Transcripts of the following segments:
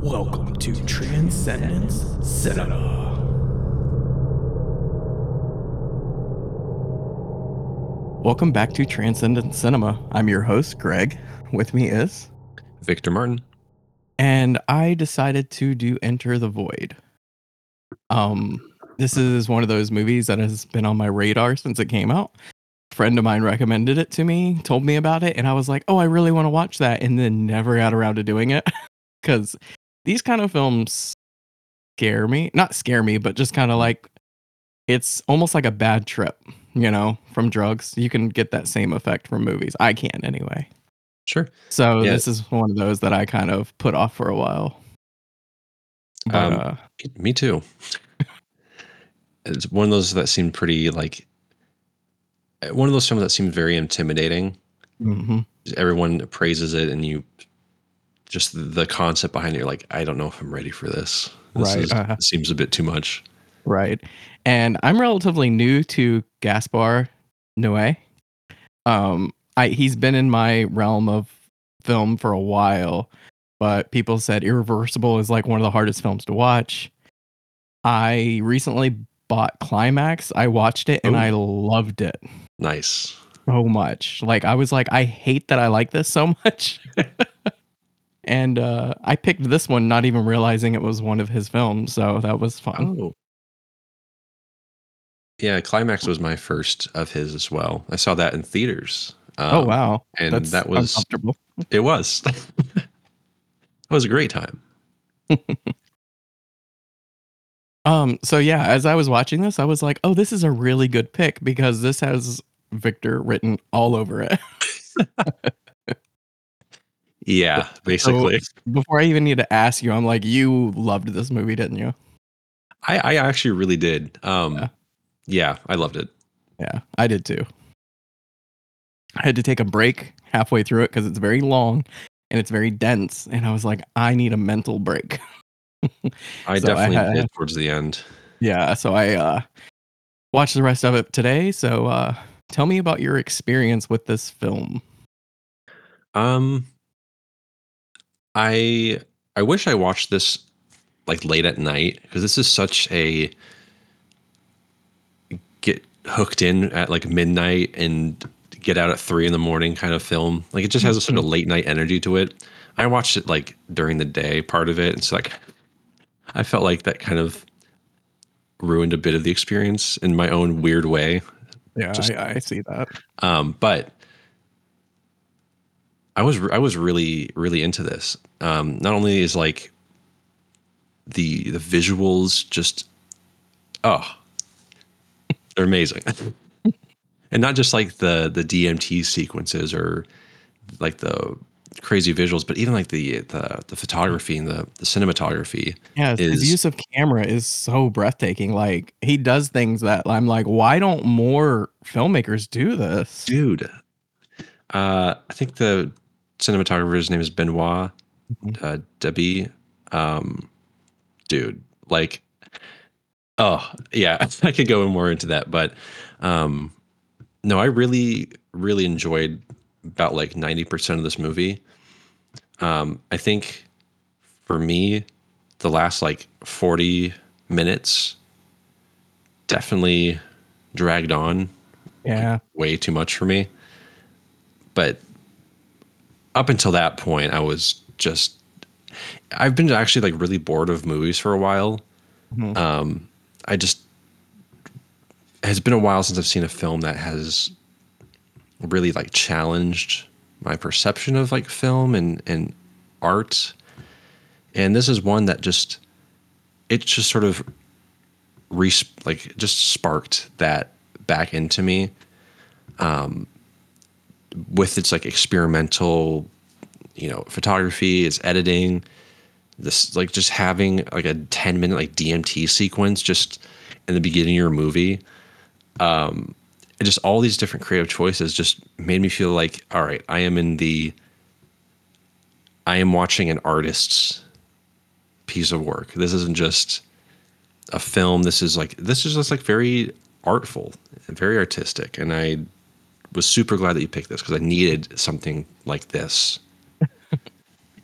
Welcome to Transcendence Cinema. Welcome back to Transcendence Cinema. I'm your host, Greg. With me is. Victor Martin. And I decided to do Enter the Void. Um, this is one of those movies that has been on my radar since it came out. A friend of mine recommended it to me, told me about it, and I was like, "Oh, I really want to watch that," and then never got around to doing it because these kind of films scare me. Not scare me, but just kind of like it's almost like a bad trip, you know, from drugs. You can get that same effect from movies. I can anyway. Sure. So Yeah. this is one of those that I kind of put off for a while. But Um, uh, Me too. it's one of those that seemed pretty like uh, one of those films that seemed very intimidating. mhm. Everyone praises it, and you just the concept behind it. You're like, I don't know if I'm ready for this. This Right, is, uh-huh. seems a bit too much. Right. And I'm relatively new to Gaspar Noé. Um, I he's been in my realm of film for a while, but people said Irreversible is like one of the hardest films to watch. I recently bought Climax. I watched it and Ooh. I loved it Nice. so much. Like I was like, I hate that I like this so much. and uh I picked this one not even realizing it was one of his films, so that was fun. Oh. Yeah, Climax was my first of his as well. I saw that in theaters. oh Um, wow. and That's that was uncomfortable. it was. it was a great time. Um, so yeah, as I was watching this, I was like, oh, this is a really good pick because this has Victor written all over it. Yeah, basically. Before I even need to ask you, I'm like, you loved this movie, didn't you? I, I actually really did. Um, Yeah. yeah. I loved it. Yeah, I did too. I had to take a break halfway through it because it's very long and it's very dense. And I was like, I need a mental break. I So I definitely had- did towards the end. yeah, so I uh watched the rest of it today. So uh tell me about your experience with this film. Um, I I wish I watched this like late at night because this is such a get hooked in at like midnight and get out at three in the morning kind of film. Like it just has a sort of late night energy to it. I watched it like during the day part of it. It's so, like I felt like that kind of ruined a bit of the experience in my own weird way. Yeah, Just- I, I see that. Um, but I was I was really really into this. Um, not only is like the the visuals just oh they're amazing, and not just like the the DMT sequences or like the crazy visuals, but even like the the, the photography and the, the cinematography. Yeah, his use of camera is so breathtaking. Like he does things that I'm like, why don't more filmmakers do this? Dude, uh, I think the cinematographer's name is Benoit. Uh, Debie. Um, dude, like, oh yeah, I could go more into that, but um, no, I really, really enjoyed about like ninety percent of this movie. Um, I think for me, the last like forty minutes definitely dragged on Yeah, way too much for me. But up until that point, I was just I've been actually like really bored of movies for a while. Mhm. Um, I just it has been a while since I've seen a film that has really like challenged my perception of like film and and art. And this is one that just it just sort of re like just sparked that back into me um, with its like experimental you know photography its editing this like just having like a 10 minute like dmt sequence just in the beginning of your movie um and just all these different creative choices just made me feel like all right i am in the i am watching an artist's piece of work. This isn't just a film. This is like this is just like very artful very artistic and i was super glad that you picked this because i needed something like this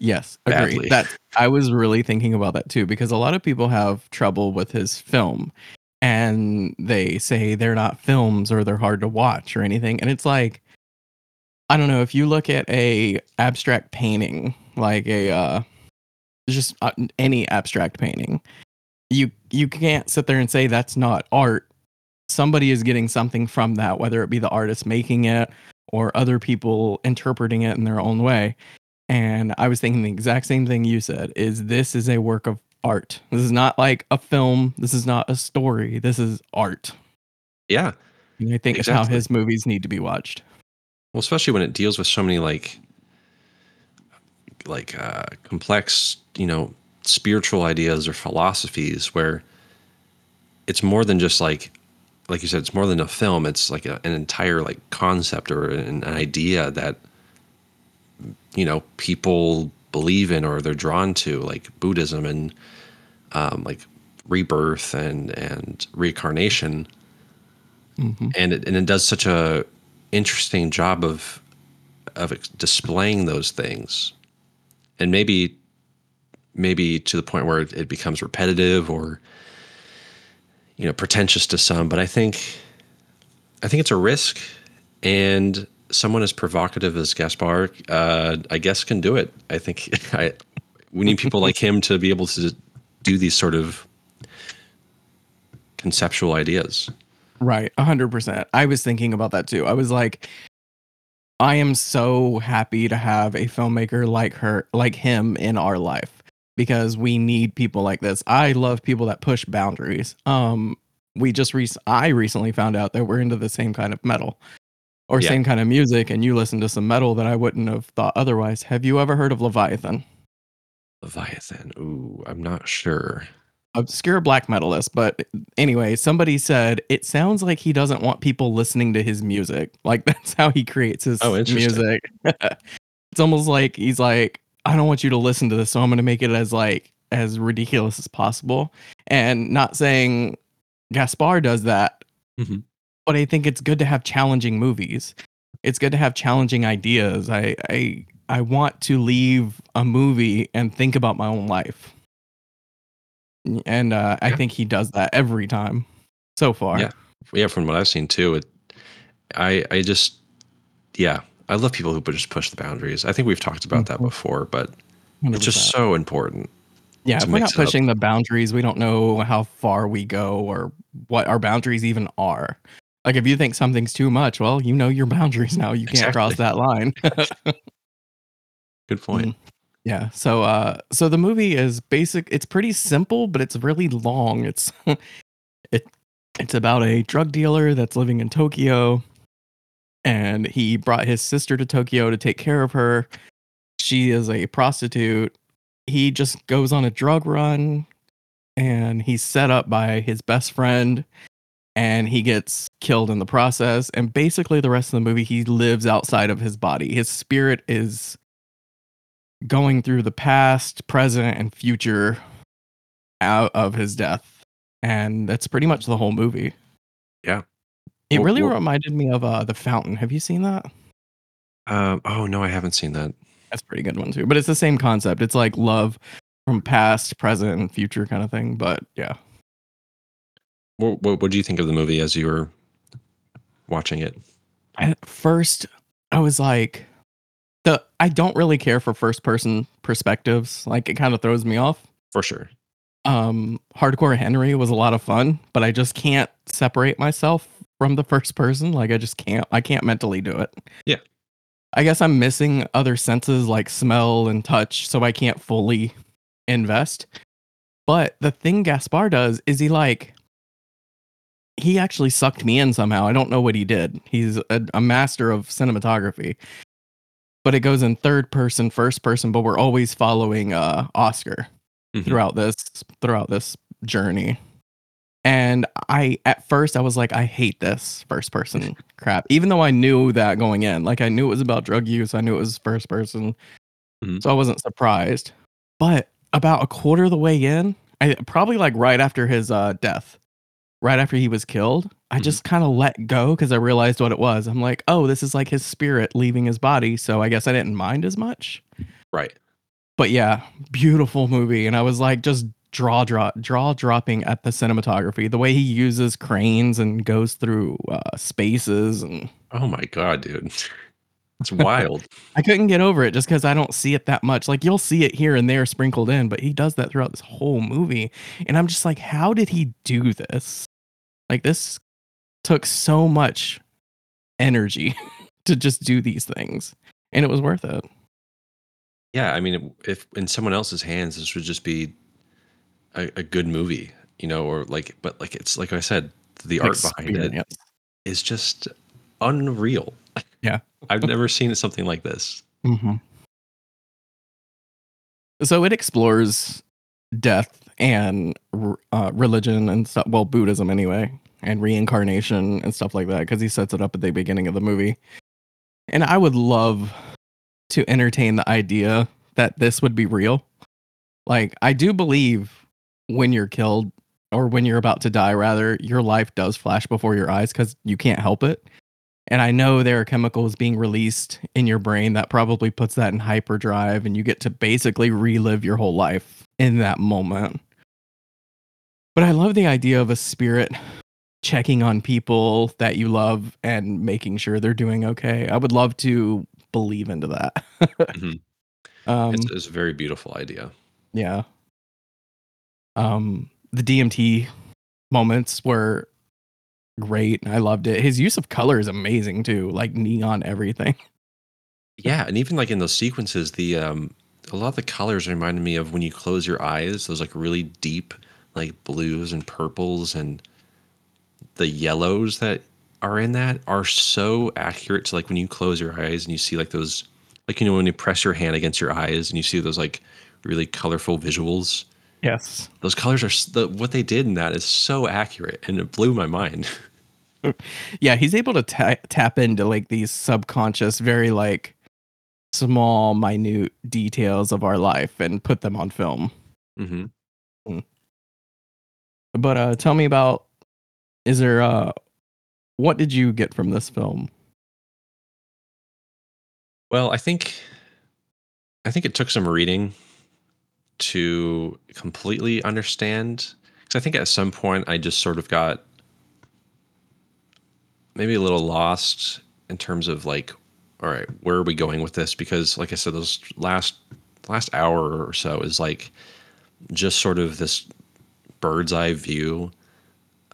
Yes, agreed. Badly. That I was really thinking about that too because a lot of people have trouble with his film and they say they're not films or they're hard to watch or anything and it's like I don't know if you look at a abstract painting like a uh just uh, any abstract painting you you can't sit there and say that's not art somebody is getting something from that whether it be the artist making it or other people interpreting it in their own way and i was thinking the exact same thing you said is this is a work of art. This is not like a film. This is not a story. This is art. Yeah. and i think it's how his movies need to be watched. Well, especially when it deals with so many like like uh, complex, you know, spiritual ideas or philosophies where it's more than just like like you said, it's more than a film. It's like a, an entire like concept or an idea that you know people believe in or they're drawn to, like Buddhism and um, like rebirth and and reincarnation. Hmm and it, and it does such a interesting job of of displaying those things. And maybe maybe to the point where it becomes repetitive or you know pretentious to some but i think i think it's a risk. And someone as provocative as gaspar uh, i guess can do it i think I, we need people like him to be able to do these sort of conceptual ideas Right, a hundred percent. I was thinking about that too. I was like, I am so happy to have a filmmaker like her, like him, in our life because we need people like this. I love people that push boundaries. Um, we just rec- I recently found out that we're into the same kind of metal or Yeah. same kind of music, and you listen to some metal that I wouldn't have thought otherwise. Have you ever heard of Leviathan? Leviathan. Ooh, I'm not sure. obscure black metalist, but anyway, somebody said it sounds like he doesn't want people listening to his music. Like that's how he creates his Oh, music. it's almost like he's like, I don't want you to listen to this, so I'm gonna make it as like as ridiculous as possible. And not saying Gaspar does that, Mhm. But I think it's good to have challenging movies. It's good to have challenging ideas. I I I want to leave a movie and think about my own life. And uh, I think he does that every time so far. Yeah. Yeah, from what I've seen too, it, I I just yeah, I love people who just push the boundaries. I think we've talked about that Mhm. before, but it's 100%. just so important. yeah. If we're not it up. pushing the boundaries, we don't know how far we go or what our boundaries even are. Like if you think something's too much, well, you know your boundaries now. You can't cross that line. Good point. Yeah. So uh so the movie is basic it's pretty simple, but it's really long. It's it it's about a drug dealer that's living in Tokyo and he brought his sister to Tokyo to take care of her. She is a prostitute. He just goes on a drug run and he's set up by his best friend and he gets killed in the process and basically the rest of the movie he lives outside of his body. His spirit is going through the past, present, and future out of his death. And that's pretty much the whole movie. Yeah. It Well- really well- reminded me of uh, The Fountain. Have you seen that? Um, oh no, I haven't seen that. That's a pretty good one too. But it's the same concept. It's like love from past, present, and future kind of thing. But yeah. What what, what do you think of the movie as you were watching it? At first, I was like, the I don't really care for first person perspectives. Like it kind of throws me off. For sure. um hardcore henry was a lot of fun but i just can't separate myself from the first person like i just can't i can't mentally do it Yeah. i guess i'm missing other senses like smell and touch so i can't fully invest but the thing gaspar does is he like he actually sucked me in somehow i don't know what he did he's a, a master of cinematography but it goes in third person first person but we're always following uh oscar Mhm. throughout this throughout this journey. And I at first I was like, I hate this first person crap. Even though I knew that going in. Like I knew it was about drug use. I knew it was first person. Mhm. So I wasn't surprised. But about a quarter of the way in, I probably like right after his uh death, right after he was killed, I Mhm. just kind of let go because I realized what it was. I'm like, oh, this is like his spirit leaving his body. So I guess I didn't mind as much Right. but yeah, beautiful movie. And I was like, just draw, draw, draw dropping at the cinematography, the way he uses cranes and goes through uh, spaces. And Oh my god, dude. It's wild. I couldn't get over it just because I don't see it that much. Like you'll see it here and there sprinkled in, but he does that throughout this whole movie. And I'm just like, how did he do this? Like this took so much energy to just do these things, and it was worth it. Yeah, I mean, if in someone else's hands, this would just be a, a good movie, you know, or like, but like it's like I said, the art behind it is just unreal. Yeah. I've never seen something like this. hmm So it explores death and uh, religion and stuff. Well, Buddhism anyway, and reincarnation and stuff like that because he sets it up at the beginning of the movie. And I would love to entertain the idea that this would be real. Like, I do believe when you're killed or when you're about to die, rather, your life does flash before your eyes because you can't help it. And I know there are chemicals being released in your brain that probably puts that in hyperdrive, and you get to basically relive your whole life in that moment. But I love the idea of a spirit checking on people that you love and making sure they're doing okay. I would love to believe into that. Mhm. um, It's, it's a very beautiful idea. yeah. Um, the DMT moments were great. I loved it. His use of color is amazing too, like neon everything. Yeah, and even like in those sequences, the um, a lot of the colors reminded me of when you close your eyes. Those like really deep, like blues and purples, and the yellows that are in that are so accurate to like when you close your eyes and you see like those, like you know when you press your hand against your eyes and you see those like really colorful visuals. Yes. Those colors are the what they did in that is so accurate, and it blew my mind. Yeah, he's able to ta- tap into like these subconscious, very like small, minute details of our life and put them on film. hmm But uh tell me about is there uh what did you get from this film? Well, I think I think it took some reading to completely understand because I think at some point I just sort of got maybe a little lost in terms of like all right, where are we going with this? Because like I said those last last hour or so is like just sort of this bird's eye view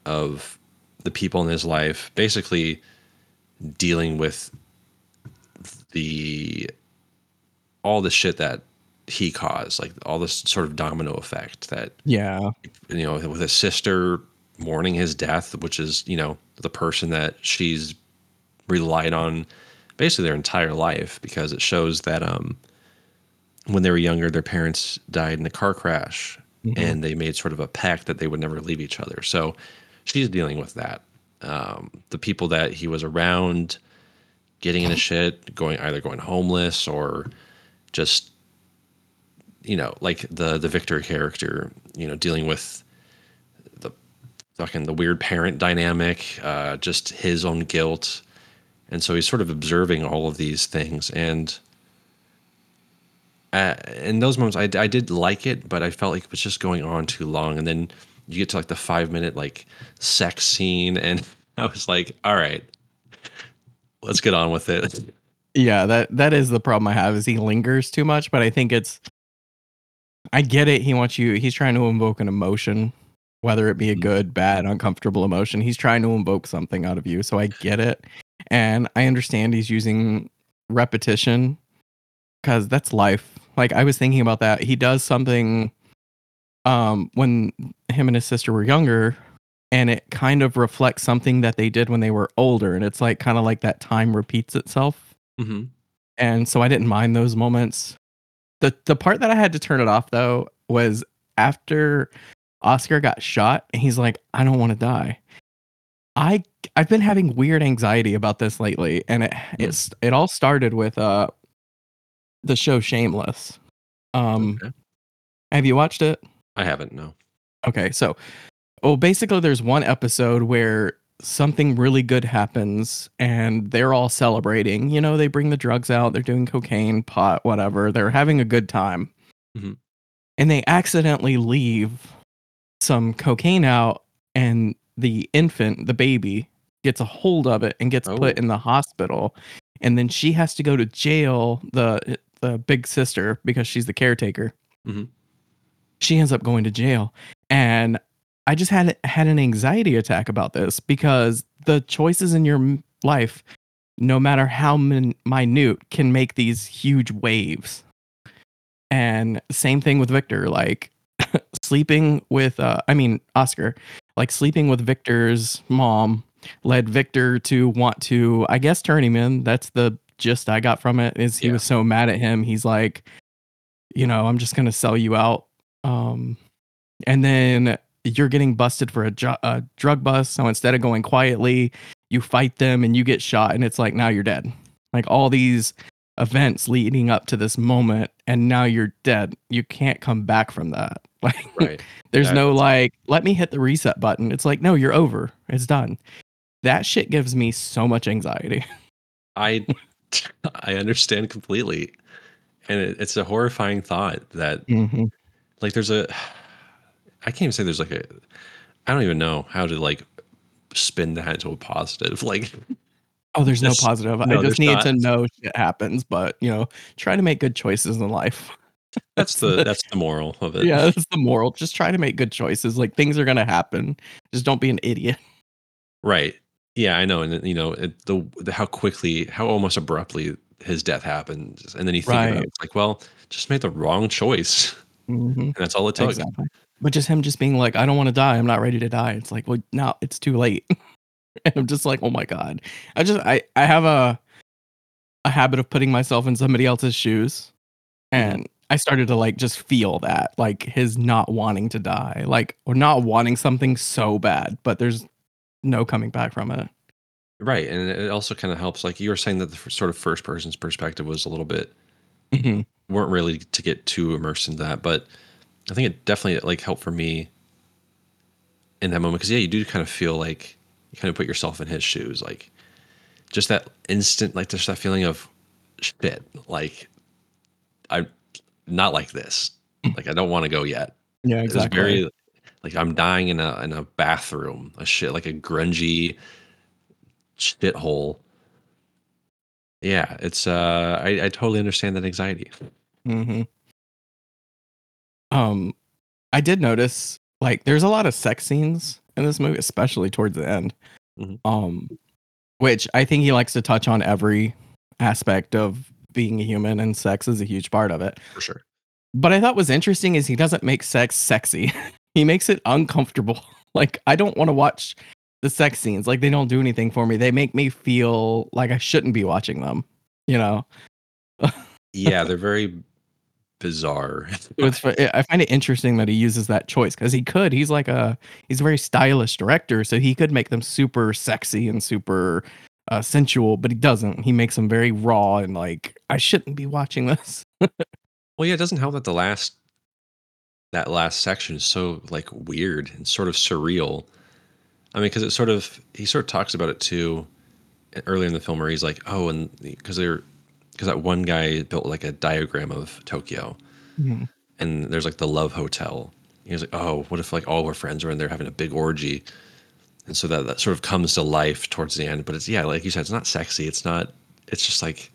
of the people in his life basically dealing with the all the shit that he caused, like all this sort of domino effect that Yeah. you know with his sister mourning his death, which is you know the person that she's relied on basically their entire life because it shows that um when they were younger their parents died in a car crash Mhm. and they made sort of a pact that they would never leave each other so she's dealing with that um the people that he was around getting into shit going either going homeless or just you know like the the victor character you know dealing with the fucking the weird parent dynamic uh just his own guilt. And so he's sort of observing all of these things. And uh, in those moments I, I did like it but i felt like it was just going on too long. And then you get to like the five minute like sex scene and i was like all right let's get on with it. Yeah, that that is the problem I have is he lingers too much, but I think it's I get it. He wants you he's trying to invoke an emotion, whether it be a Mhm. good, bad, uncomfortable emotion. He's trying to invoke something out of you. So I get it. And I understand he's using repetition cuz that's life. Like I was thinking about that. He does something um when him and his sister were younger and it kind of reflects something that they did when they were older and it's like kind of like that time repeats itself mm-hmm. and so I didn't mind those moments. The The part that I had to turn it off though was after Oscar got shot, and he's like, "I don't want to die." I I've been having weird anxiety about this lately, and it it's it all started with uh the show Shameless. Um, Okay. have you watched it? i haven't no Okay, so well, basically, there's one episode where something really good happens and they're all celebrating. You know, they bring the drugs out, they're doing cocaine, pot, whatever. They're having a good time. Mhm. and they accidentally leave some cocaine out, and the infant, the baby, gets a hold of it and gets Oh. put in the hospital, and then she has to go to jail. The the big sister because she's the caretaker. Mhm. She ends up going to jail, and I just had had an anxiety attack about this because the choices in your life, no matter how min- minute, can make these huge waves. And same thing with Victor, like sleeping with, uh, I mean Oscar, like sleeping with Victor's mom led Victor to want to, I guess, turn him in. That's the gist I got from it. Is he Yeah. was so mad at him, he's like, you know, I'm just gonna sell you out. Um, and then you're getting busted for a, ju- a drug bust. So instead of going quietly, you fight them and you get shot, and it's like now you're dead. Like all these events leading up to this moment, and now you're dead. You can't come back from that. Like Right. there's no like, let me hit the reset button. It's like, no, you're over. It's done. That shit gives me so much anxiety. I I understand completely, and it, it's a horrifying thought that Mm-hmm. like there's a I can't even say there's like a I don't even know how to like spin that into a positive. Like Oh, there's no positive. no, I just need not. to know shit happens, but you know, try to make good choices in life. that's the that's the moral of it. yeah, that's the moral. Just try to make good choices. Like things are gonna happen. Just don't be an idiot. Right. Yeah, I know, and you know it, the, the how quickly, how almost abruptly his death happens, and then you think about Right. it, it's like, well, just made the wrong choice, Mhm. and that's all it takes. Exactly. But just him just being like, I don't want to die. I'm not ready to die. It's like, well, now it's too late. and I'm just like, oh my god. I just I I have a a habit of putting myself in somebody else's shoes, Mm-hmm. and I started to like just feel that like his not wanting to die, like or not wanting something so bad, but there's no coming back from it. Right, and it also kind of helps. Like you were saying that the f- sort of first person's perspective was a little bit Mhm. weren't really to get too immersed into that, but I think it definitely like helped for me in that moment because yeah, you do kind of feel like you kind of put yourself in his shoes, like just that instant, like just that feeling of shit, like I'm not like this, like I don't want to go yet. Yeah, exactly. very like I'm dying in a in a bathroom, a shit like a grungy shithole. Yeah, it's uh I, I totally understand that anxiety. hmm Um, I did notice like there's a lot of sex scenes in this movie, especially towards the end. Mhm. Um, which I think he likes to touch on every aspect of being a human, and sex is a huge part of it. For sure. But I thought was interesting is he doesn't make sex sexy. he makes it uncomfortable. Like I don't want to watch the sex scenes. Like they don't do anything for me. They make me feel like I shouldn't be watching them. You know. Yeah, they're very bizarre. it's I find it interesting that he uses that choice because he could. He's like a he's a very stylish director, so he could make them super sexy and super uh, sensual, but he doesn't. He makes them very raw and like I shouldn't be watching this. Well, yeah, it doesn't help that the last that last section is so like weird and sort of surreal. I mean, because it sort of he sort of talks about it too earlier in the film, where he's like, "Oh, and because they're because that one guy built like a diagram of Tokyo, Mhm. and there's like the Love Hotel. He was like, "Oh, what if like all our friends are in there having a big orgy?" And so that that sort of comes to life towards the end. But it's yeah, like you said, it's not sexy. It's not. It's just like,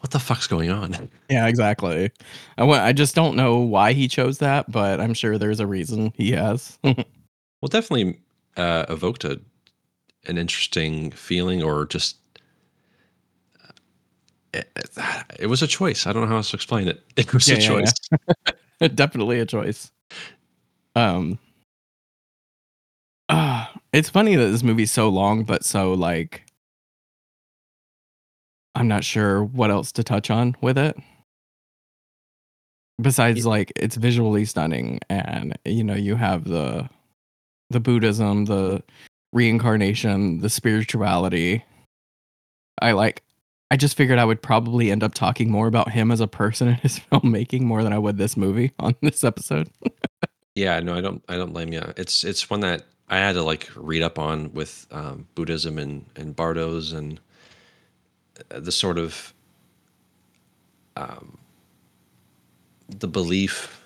what the fuck's going on? Yeah, exactly. I want. I just don't know why he chose that, but I'm sure there's a reason he has. Well, definitely uh, evoked a, an interesting feeling, or just it, it was a choice. I don't know how else to explain it. It was Yeah, a yeah, choice. Definitely a choice. Um. ah, it's funny that this movie's so long, but so like. I'm not sure what else to touch on with it. Besides, like it's visually stunning, and you know you have the, the Buddhism, the reincarnation, the spirituality. I like. I just figured I would probably end up talking more about him as a person and his filmmaking more than I would this movie on this episode. Yeah, no, I don't. I don't blame you. It's it's one that I had to like read up on with um, Buddhism and and Bardos and uh, the sort of um, the belief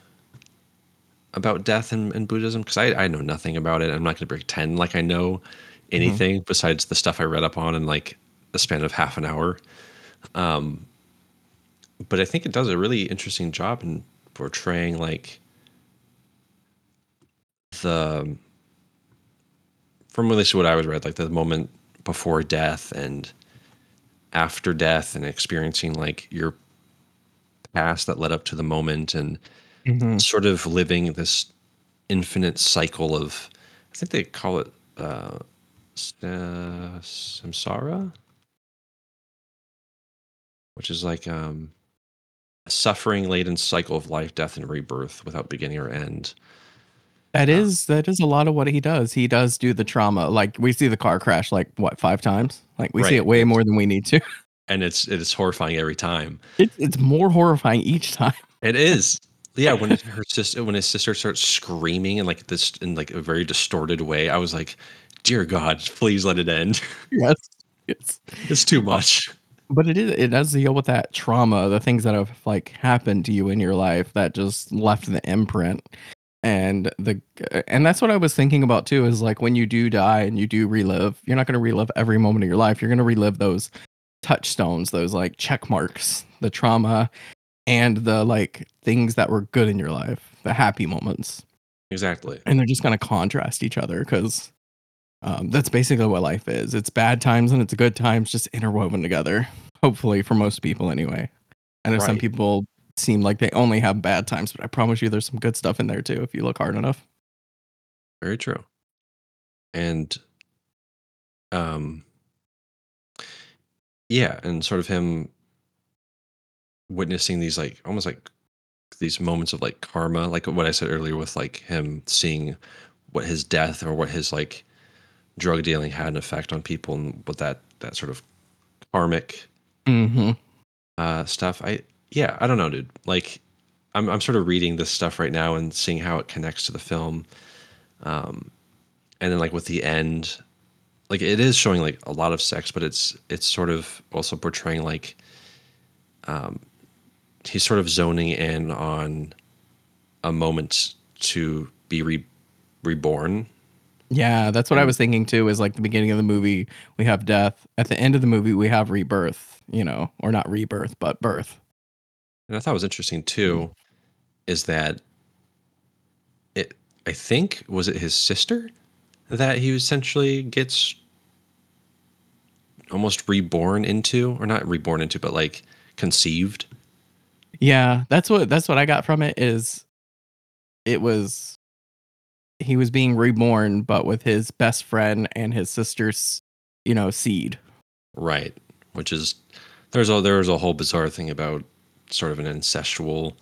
about death and, in Buddhism because I, I know nothing about it. I'm not going to pretend like I know anything mm-hmm. besides the stuff I read up on and like the span of half an hour. Um, but I think it does a really interesting job in portraying like the from at least what I was read, like the moment before death and after death and experiencing like your past that led up to the moment and mm-hmm. sort of living this infinite cycle of I think they call it uh, uh samsara which is like um a suffering laden cycle of life, death, and rebirth without beginning or end. That uh, is that is a lot of what he does. He does do the trauma. Like we see the car crash like what five times. Like we right. see it way more than we need to. And it's it's horrifying every time. It's it's more horrifying each time. It is. Yeah, when her sister when his sister starts screaming in like this in like a very distorted way, I was like, "Dear God, please let it end." Yes, it's it's too much but it is it does deal with that trauma the things that have like happened to you in your life that just left the imprint. And the uh, and that's what i was thinking about too is like when you do die and you do relive you're not going to relive every moment of your life. You're going to relive those touchstones those like check marks the trauma and the like things that were good in your life the happy moments. Exactly. And they're just going to contrast each other because um, that's basically what life is. It's bad times and it's good times just interwoven together. Hopefully, for most people, anyway. I know right. some people seem like they only have bad times, but I promise you, there's some good stuff in there too if you look hard enough. Very true. And, um, yeah, and sort of him witnessing these like almost like these moments of like karma, like what I said earlier with like him seeing what his death or what his like drug dealing had an effect on people and what that that sort of karmic mm-hmm. uh, stuff. I yeah, I don't know, dude. Like, I'm I'm sort of reading this stuff right now and seeing how it connects to the film, um, and then like with the end, like it is showing like a lot of sex, but it's it's sort of also portraying like, um, he's sort of zoning in on a moment to be re- reborn yeah, that's what I was thinking too. Is like the beginning of the movie, we have death. At the end of the movie, we have rebirth. You know, or not rebirth, but birth. And I thought was interesting too, mm. is that it. I think was it his sister that he essentially gets almost reborn into, or not reborn into, but like conceived. Yeah, that's what that's what I got from it. Is it was he was being reborn, but with his best friend and his sister's, you know, seed. Right. Which is there's a there's a whole bizarre thing about sort of an incestual.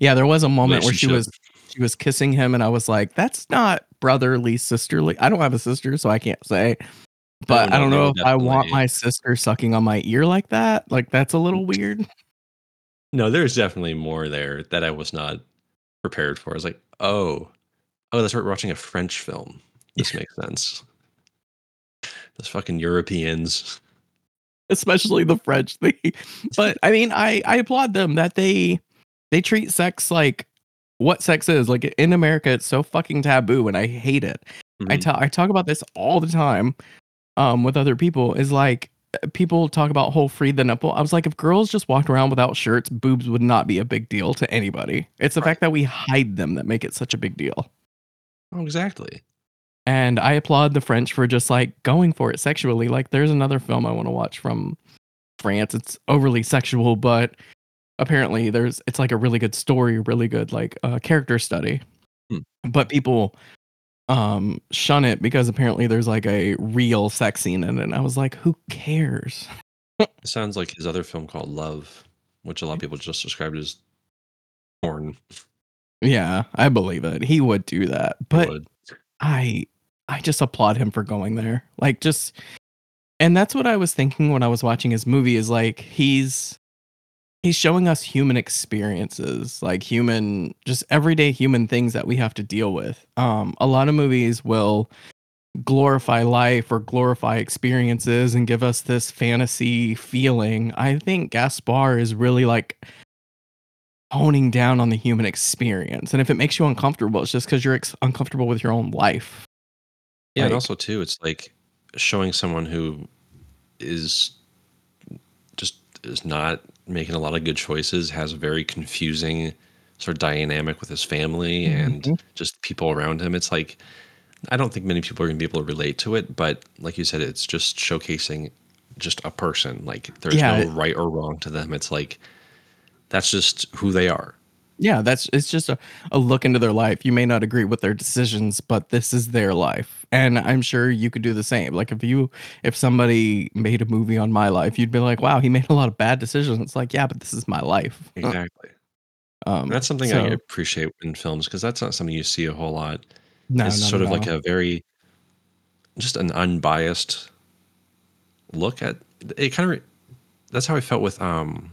Yeah, there was a moment where she was she was kissing him, and I was like, "That's not brotherly, sisterly." I don't have a sister, so I can't say. But I don't know, I, don't know if I want my sister sucking on my ear like that. Like that's a little weird. No, there's definitely more there that I was not prepared for. I was like, oh, oh, that's right. We're watching a French film. This makes sense. Those fucking Europeans. Especially the French thing. But I mean, I, I applaud them that they they treat sex like what sex is. Like in America, it's so fucking taboo and I hate it. Mm-hmm. I talk I talk about this all the time um with other people, is like people talk about whole free the nipple. I was like, if girls just walked around without shirts, boobs would not be a big deal to anybody. It's the right. fact that we hide them that make it such a big deal. Oh, exactly. And I applaud the French for just like going for it sexually. Like, there's another film I want to watch from France. It's overly sexual, but apparently there's it's like a really good story, really good like uh, character study. Hmm. But people um shun it because apparently there's like a real sex scene in it. And I was like, who cares? it sounds like his other film called Love, which a lot of people just described as porn. Yeah, I believe it. He would do that. But I I just applaud him for going there. Like just and that's what I was thinking when I was watching his movie is like he's he's showing us human experiences like human just everyday human things that we have to deal with um a lot of movies will glorify life or glorify experiences and give us this fantasy feeling i think gaspar is really like honing down on the human experience. And if it makes you uncomfortable, it's just because you're ex- uncomfortable with your own life. Yeah, and also too, it's like showing someone who is is not making a lot of good choices, has a very confusing sort of dynamic with his family and Mhm. just people around him. It's like I don't think many people are gonna be able to relate to it, but like you said, it's just showcasing just a person. Like there's yeah, no right or wrong to them. It's like that's just who they are. Yeah, that's it's just a, a look into their life. You may not agree with their decisions, but this is their life. And I'm sure you could do the same. Like if you if somebody made a movie on my life, you'd be like, wow, he made a lot of bad decisions. It's like, yeah, but this is my life. Uh, Exactly. Um that's something I appreciate in films because that's not something you see a whole lot. no, It's sort of like a very just an unbiased look at it. Kind of that's how I felt with um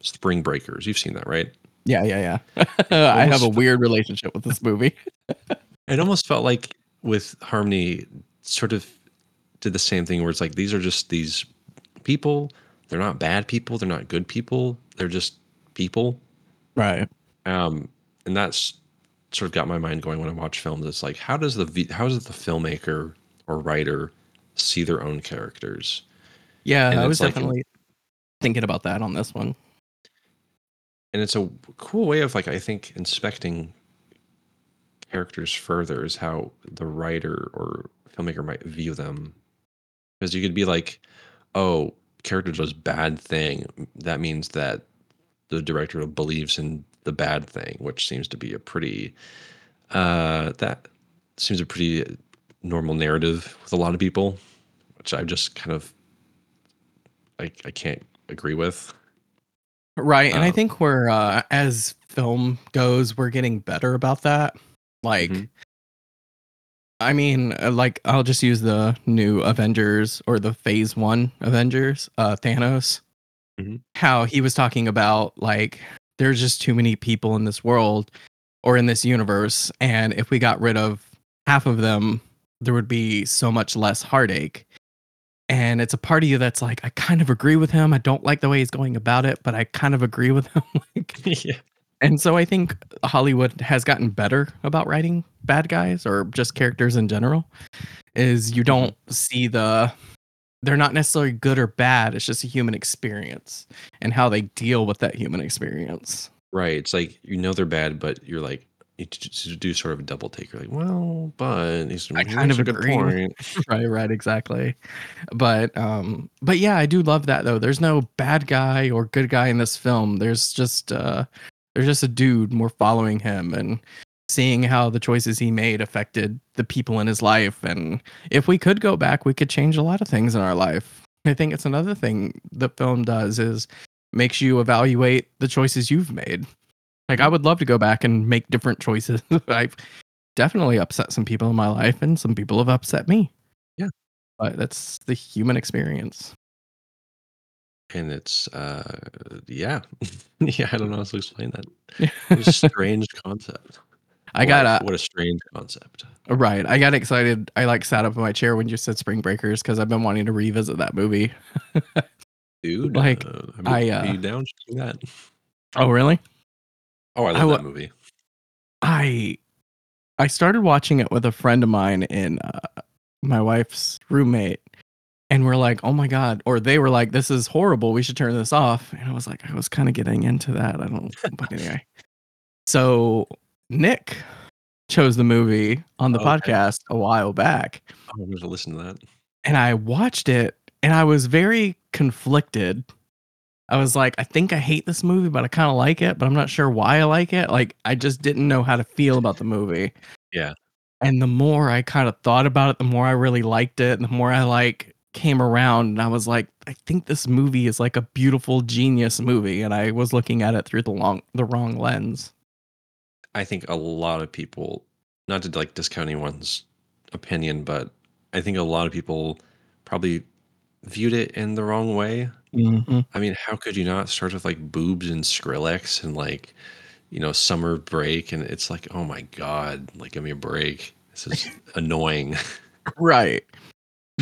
Spring Breakers. You've seen that, right? Yeah, yeah, yeah. I have a weird relationship with this movie. it almost felt like with Harmony, sort of did the same thing where it's like these are just these people. They're not bad people. They're not good people. They're just people. Right. Um, and that's sort of got my mind going when I watch films. It's like how does the v- how does the filmmaker or writer see their own characters? Yeah, And I was like definitely thinking about that on this one. And it's a cool way of like I think inspecting characters further is how the writer or filmmaker might view them because you could be like, oh, character does bad thing. That means that the director believes in the bad thing, which seems to be a pretty uh that seems a pretty normal narrative with a lot of people, which I just kind of I, I can't agree with. Right, and I Um, think we're uh as film goes, we're getting better about that. Like mhm, I mean, uh, like I'll just use the new Avengers or the Phase 1 Avengers, uh Thanos. mhm. How he was talking about like there's just too many people in this world or in this universe and if we got rid of half of them, there would be so much less heartache. And it's a part of you that's like, I kind of agree with him. I don't like the way he's going about it, but I kind of agree with him. like, yeah. and so I think Hollywood has gotten better about writing bad guys or just characters in general. Is you Mhm. don't see the they're not necessarily good or bad. It's just a human experience and how they deal with that human experience. Right. It's like you know they're bad, but you're like you t- t- do sort of a double take. You're like, well, but he's, I kind of a good agree. point. right, right, exactly. But um but yeah, I do love that though. There's no bad guy or good guy in this film. There's just uh there's just a dude and we're following him and seeing how the choices he made affected the people in his life and if we could go back, we could change a lot of things in our life. I think it's another thing the film does is makes you evaluate the choices you've made. Like I would love to go back and make different choices. I've definitely upset some people in my life and some people have upset me Yeah. but that's the human experience. And it's uh yeah. yeah, I don't know how to explain that. What a strange concept. I got uh, What a strange concept. right. I got excited. I like sat up in my chair when you said Spring Breakers because I've been wanting to revisit that movie. Dude, Like uh, I mean, I are uh you down that? oh really? Oh, I I love wa- that movie. I I started watching it with a friend of mine in uh, my wife's roommate, and we're like, oh my god, or they were like, this is horrible. We should turn this off. And I was like, I was kind of getting into that. I don't. But anyway, so Nick chose the movie on the podcast a while back. I'm going to listen to that. and I watched it and I was very conflicted. I was like, I think I hate this movie, but I kind of like it, but I'm not sure why I like it. Like, I just didn't know how to feel about the movie. Yeah. And the more I kind of thought about it, the more I really liked it. And the more I like came around and I was like, I think this movie is like a beautiful genius movie. And I was looking at it through the long, the wrong lens. I think a lot of people, not to like discount anyone's opinion, but I think a lot of people probably viewed it in the wrong way. Mm-hmm. I mean, how could you not start with like boobs and Skrillex and like, you know, summer break? And it's like, oh my God, like, give me a break. This is annoying. Right.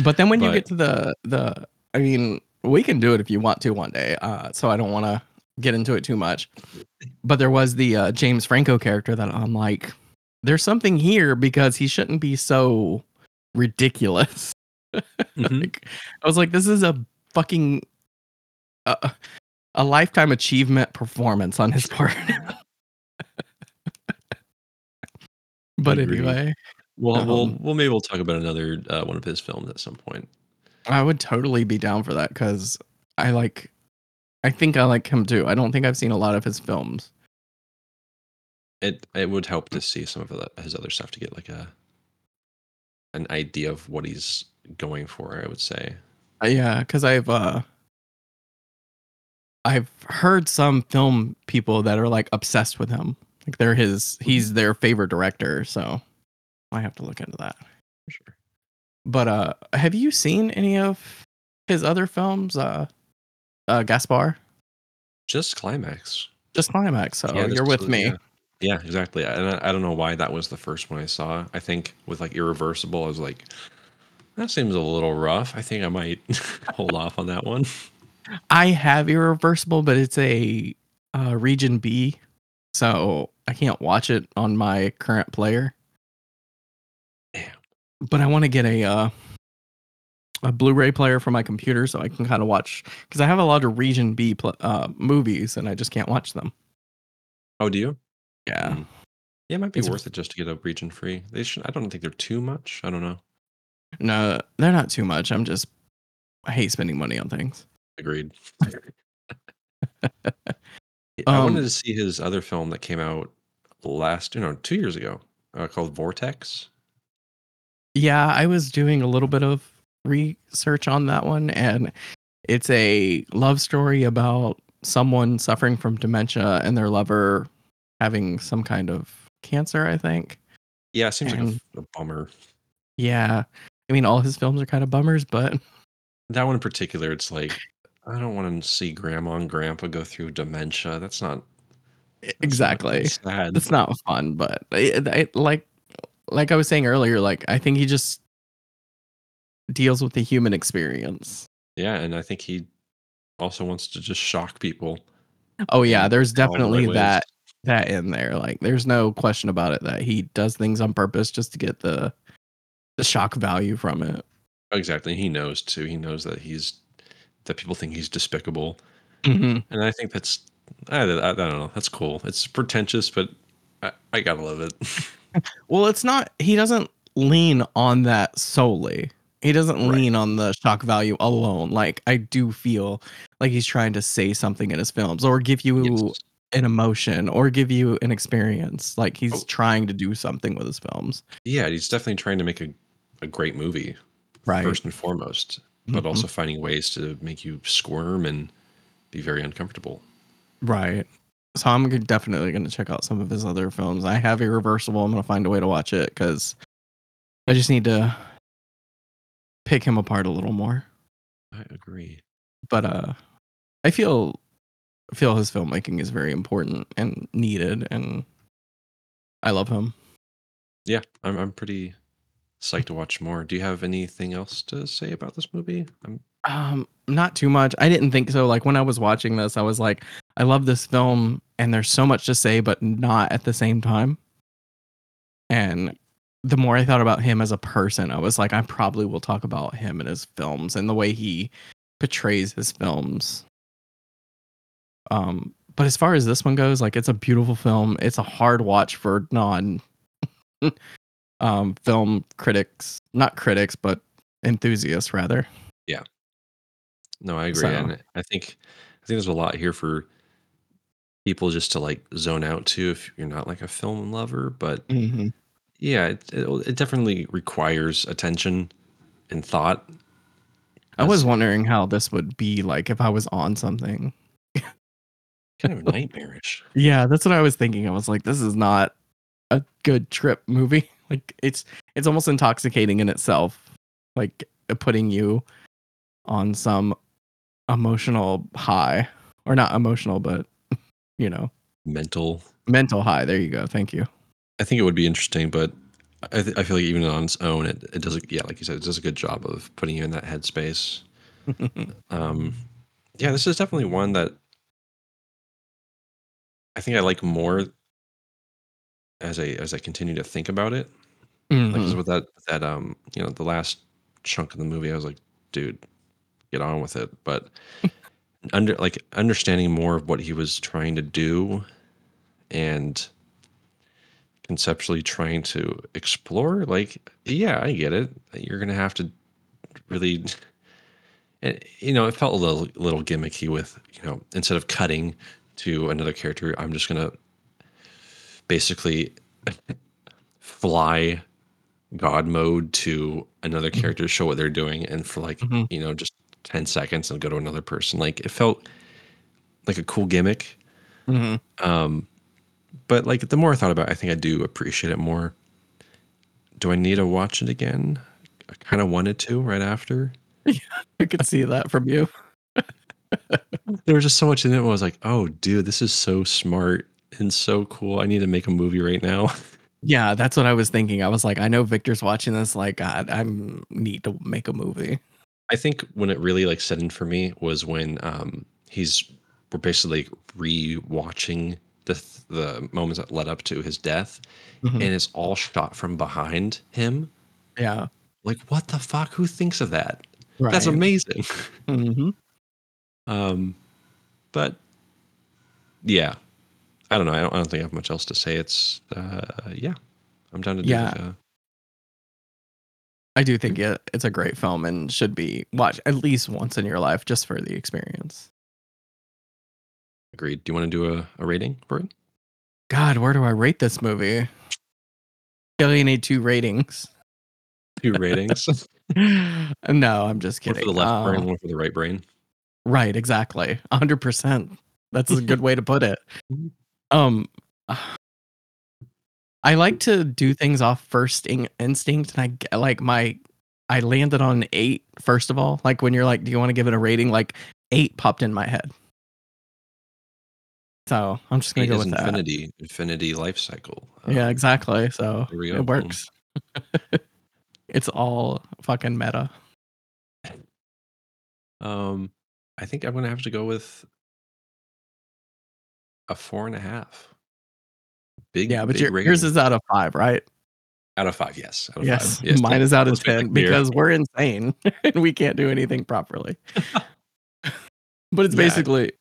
But then when you get to the the I mean, we can do it if you want to one day. Uh so I don't want to get into it too much. but there was the uh, James Franco character that I'm like, there's something here because he shouldn't be so ridiculous. Mhm. like, I was like, this is a fucking uh, a lifetime achievement performance on his part. but anyway, Well, we'll Um, well maybe we'll talk about another uh, one of his films at some point. I would totally be down for that because I like, I think I like him too. I don't think I've seen a lot of his films. It it would help to see some of the- his other stuff to get like a an idea of what he's going for. I would say. Uh, yeah, because I've uh, I've heard some film people that are like obsessed with him. Like they're his, he's their favorite director. So I have to look into that. For sure. But uh, have you seen any of his other films? Uh, uh Gaspar, Just climax. just climax. So Yeah, you're with me. Yeah, Yeah, exactly. And I, I don't know why that was the first one I saw. I think with like Irreversible, I was like, that seems a little rough. I think I might hold off on that one. I have Irreversible, but it's a uh, Region B, so I can't watch it on my current player. Damn. But I want to get a uh, a Blu-ray player for my computer so I can kind of watch because I have a lot of Region B pl- uh, movies and I just can't watch them. Oh, do you? Yeah, Mm. Yeah, it might be It's- worth it just to get a region free. They should. I don't think they're too much. I don't know. No, they're not too much. I'm just I hate spending money on things. Agreed. I Um, wanted to see his other film that came out last, you know, two years ago, uh, called Vortex. Yeah, I was doing a little bit of research on that one, and it's a love story about someone suffering from dementia and their lover having some kind of cancer, I think. Yeah, it seems like a, a bummer. Yeah. I mean, all his films are kind of bummers, but That one in particular, it's like I don't want to see grandma and grandpa go through dementia. That's not that's not- exactly. that's sad. It's not fun, but it, it, like like I was saying earlier, like I think he just deals with the human experience. yeah, and I think he also wants to just shock people. Oh yeah, there's all the right definitely ways. that that in there. Like there's no question about it that he does things on purpose just to get the the shock value from it. Exactly. He knows too. He knows that he's that people think he's despicable, hmm and I think that's I, I, I don't know. That's cool. It's pretentious, but I, I gotta love it. Well, it's not he doesn't lean on that solely. He doesn't Right. lean on the shock value alone. Like I do feel like he's trying to say something in his films or give you Yes. an emotion or give you an experience. Like he's Oh. trying to do something with his films. Yeah, he's definitely trying to make a, a great movie Right. first and foremost, but Mhm. also finding ways to make you squirm and be very uncomfortable. Right. So I'm definitely going to check out some of his other films. I have Irreversible. I'm going to find a way to watch it because I just need to pick him apart a little more. I agree. But uh, I feel feel his filmmaking is very important and needed, and I love him. Yeah, I'm I'm pretty psyched to watch more. Do you have anything else to say about this movie? I'm Um, not too much. I didn't think so. Like when I was watching this, I was like, I love this film, and there's so much to say, but not at the same time. And the more I thought about him as a person, I was like, I probably will talk about him and his films and the way he portrays his films. Um, but as far as this one goes, like it's a beautiful film. It's a hard watch for non um film critics, not critics, but enthusiasts rather. Yeah. No, I agree, So- and I think I think there's a lot here for people just to like zone out to if you're not like a film lover. But Mm-hmm. yeah, it it, it definitely requires attention and thought. I was wondering how this would be like if I was on something. kind of nightmarish. Yeah, that's what I was thinking. I was like, this is not a good trip movie. Like it's it's almost intoxicating in itself. Like putting you on some emotional high. Or not emotional, but you know, Mental. mental high. There you go. Thank you. I think it would be interesting, but I, th- I feel like even on its own, it, it does. Yeah, like you said, it does a good job of putting you in that headspace. Um, yeah, this is definitely one that I think I like more as I as I continue to think about it. Like 'cause Mhm. with that that um you know the last chunk of the movie, I was like, dude, get on with it. But under like understanding more of what he was trying to do and conceptually trying to explore, like yeah, I get it. You're gonna have to really and you know, it felt a little little gimmicky with, you know, instead of cutting to another character, I'm just gonna basically fly god mode to another Mhm. character to show what they're doing and for like, Mhm. you know, just 10 seconds and go to another person. Like it felt like a cool gimmick. Mhm. Um but like the more I thought about it, I think I do appreciate it more. Do I need to watch it again? I kind of wanted to right after. I could see that from you. There was just so much in it I was like, oh dude, this is so smart and so cool. I need to make a movie right now. Yeah, that's what I was thinking. I was like, I know Victor's watching this. Like, God, I need to make a movie. I think when it really like set in for me was when um he's we're basically re-watching the the moments that led up to his death Mhm. and it's all shot from behind him. Yeah, Like what the fuck? Who thinks of that? right. That's amazing. hmm um but yeah. I don't know. I don't, I don't think I have much else to say. It's uh yeah. I'm down to do Yeah. a I do think it, it's a great film and should be watched at least once in your life just for the experience. agreed. Do you want to do a, a rating for it? God, where do I rate this movie? I feel need two ratings. Two ratings. no, I'm just one kidding. for the left Uh, brain, one for the right brain. Right, exactly. 100%. That's a good way to put it. Um I like to do things off first in- instinct and I like my I landed on 8 first of all. Like when you're like do you want to give it a rating like 8 popped in my head. So, I'm just going Eight to go with that. infinity, infinity life cycle. Yeah, Um, exactly. So, there we go. it works. it's all fucking meta. Um, I think I'm gonna have to go with a four and a half. Big, Yeah, but big your, yours is out of 5, right? out of five. Yes, out of Yes, five. Yes, mine is out of let's make that 10 clear. because we're insane and we can't do anything properly. but it's Yeah. basically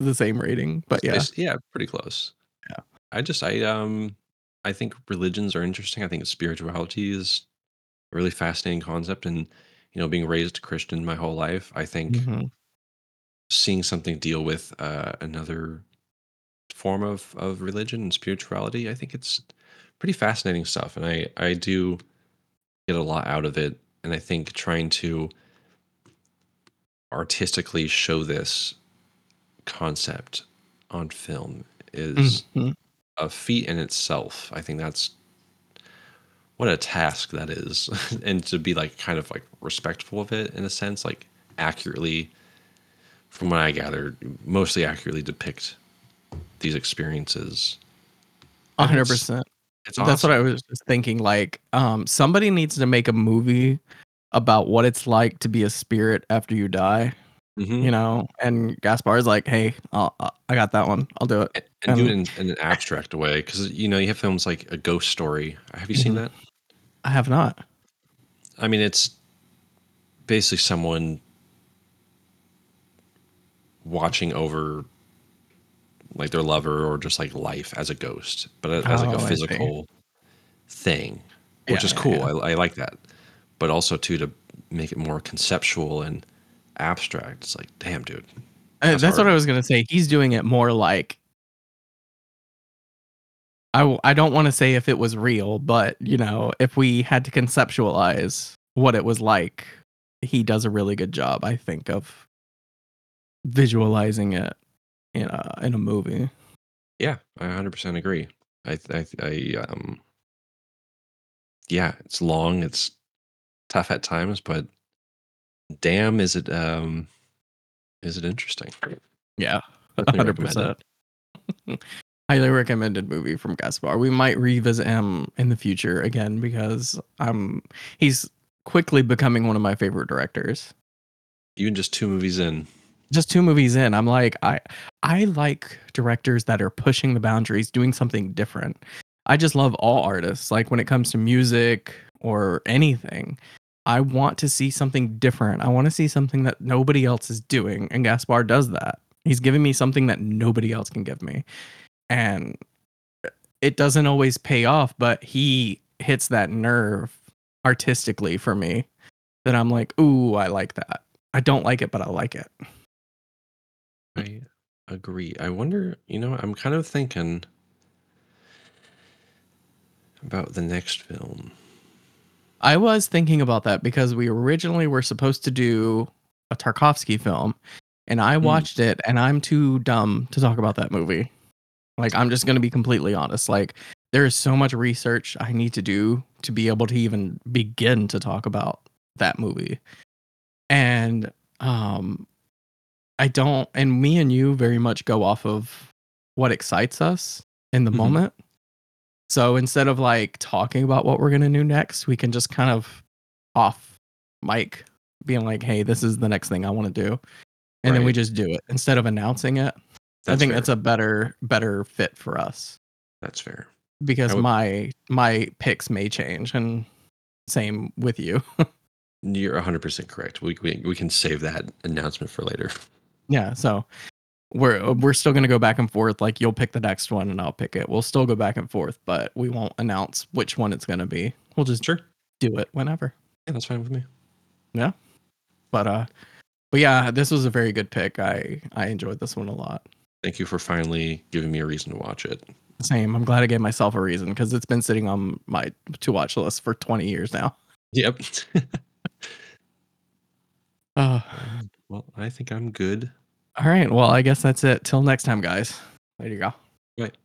the same rating. But yeah, It's- yeah, pretty close. Yeah. I just I um I think religions are interesting. I think spirituality is a really fascinating concept, and you know, being raised Christian my whole life, I think Mhm. seeing something deal with uh, another form of of religion and spirituality, I think it's pretty fascinating stuff, and I I do get a lot out of it, and I think trying to artistically show this concept on film is Mhm. a feat in itself. I think that's what a task that is, and to be like kind of like respectful of it in a sense, like accurately, from what I gathered, mostly accurately depict these experiences. hundred percent. That's what I was just thinking. Like, um, somebody needs to make a movie about what it's like to be a spirit after you die. Mhm. You know, and Gaspar is like, "Hey, I'll, uh, I got that one. I'll do it." and, and do it in, in an abstract way because you know you have films like a ghost story have you seen Mhm. that I have not. i mean it's basically someone watching over like their lover or just like life as a ghost but as like Oh, I a see. physical thing which Yeah, is cool yeah. I, I like that but also too to make it more conceptual and abstract it's like damn dude Uh, That's That's, what. I was gonna say. He's doing it more like. I w- I don't want to say if it was real, but you know, if we had to conceptualize what it was like, he does a really good job. I think of visualizing it in a in a movie. Yeah, I 100% agree. I, I, I, um, yeah, it's long, it's tough at times, but damn, is it, um, is it interesting? Yeah, 100%. Highly recommended movie from Gaspar. We might revisit him in the future again because um he's quickly becoming one of my favorite directors. Even just two movies in, just two movies in, I'm like, I I like directors that are pushing the boundaries, doing something different. I just love all artists. Like when it comes to music or anything, I want to see something different. I want to see something that nobody else is doing, and Gaspar does that. He's giving me something that nobody else can give me, and it doesn't always pay off, but he hits that nerve artistically for me that I'm like, ooh, I like that. I don't like it, but I like it. I agree. I wonder, you know, I'm kind of thinking about the next film. I was thinking about that because we originally were supposed to do a Tarkovsky film, and I Mm. watched it, and I'm too dumb to talk about that movie. Like, I'm just going to be completely honest. Like, there is so much research I need to do to be able to even begin to talk about that movie. And um I don't and me and you very much go off of what excites us in the Mhm. moment. So instead of like talking about what we're going to do next, we can just kind of off mic being like, "Hey, this is the next thing I want to do." And then we just do it instead of announcing it. I think fair. that's a better better fit for us That's fair. because would- my my picks may change and same with you. You're 100% correct. We, we, we can save that announcement for later. Yeah, so we're we're still going to go back and forth like you'll pick the next one and I'll pick it. We'll still go back and forth, but we won't announce which one it's going to be. We'll just Sure. do it whenever. Yeah, that's fine with me. Yeah. But uh but yeah, this was a very good pick. I I enjoyed this one a lot. Thank you for finally giving me a reason to watch it. Same. I'm glad I gave myself a reason because it's been sitting on my to watch list for 20 years now. Yep. Uh, well, I think I'm good. All right. Well, I guess that's it. Till next time, guys. There you go. Right.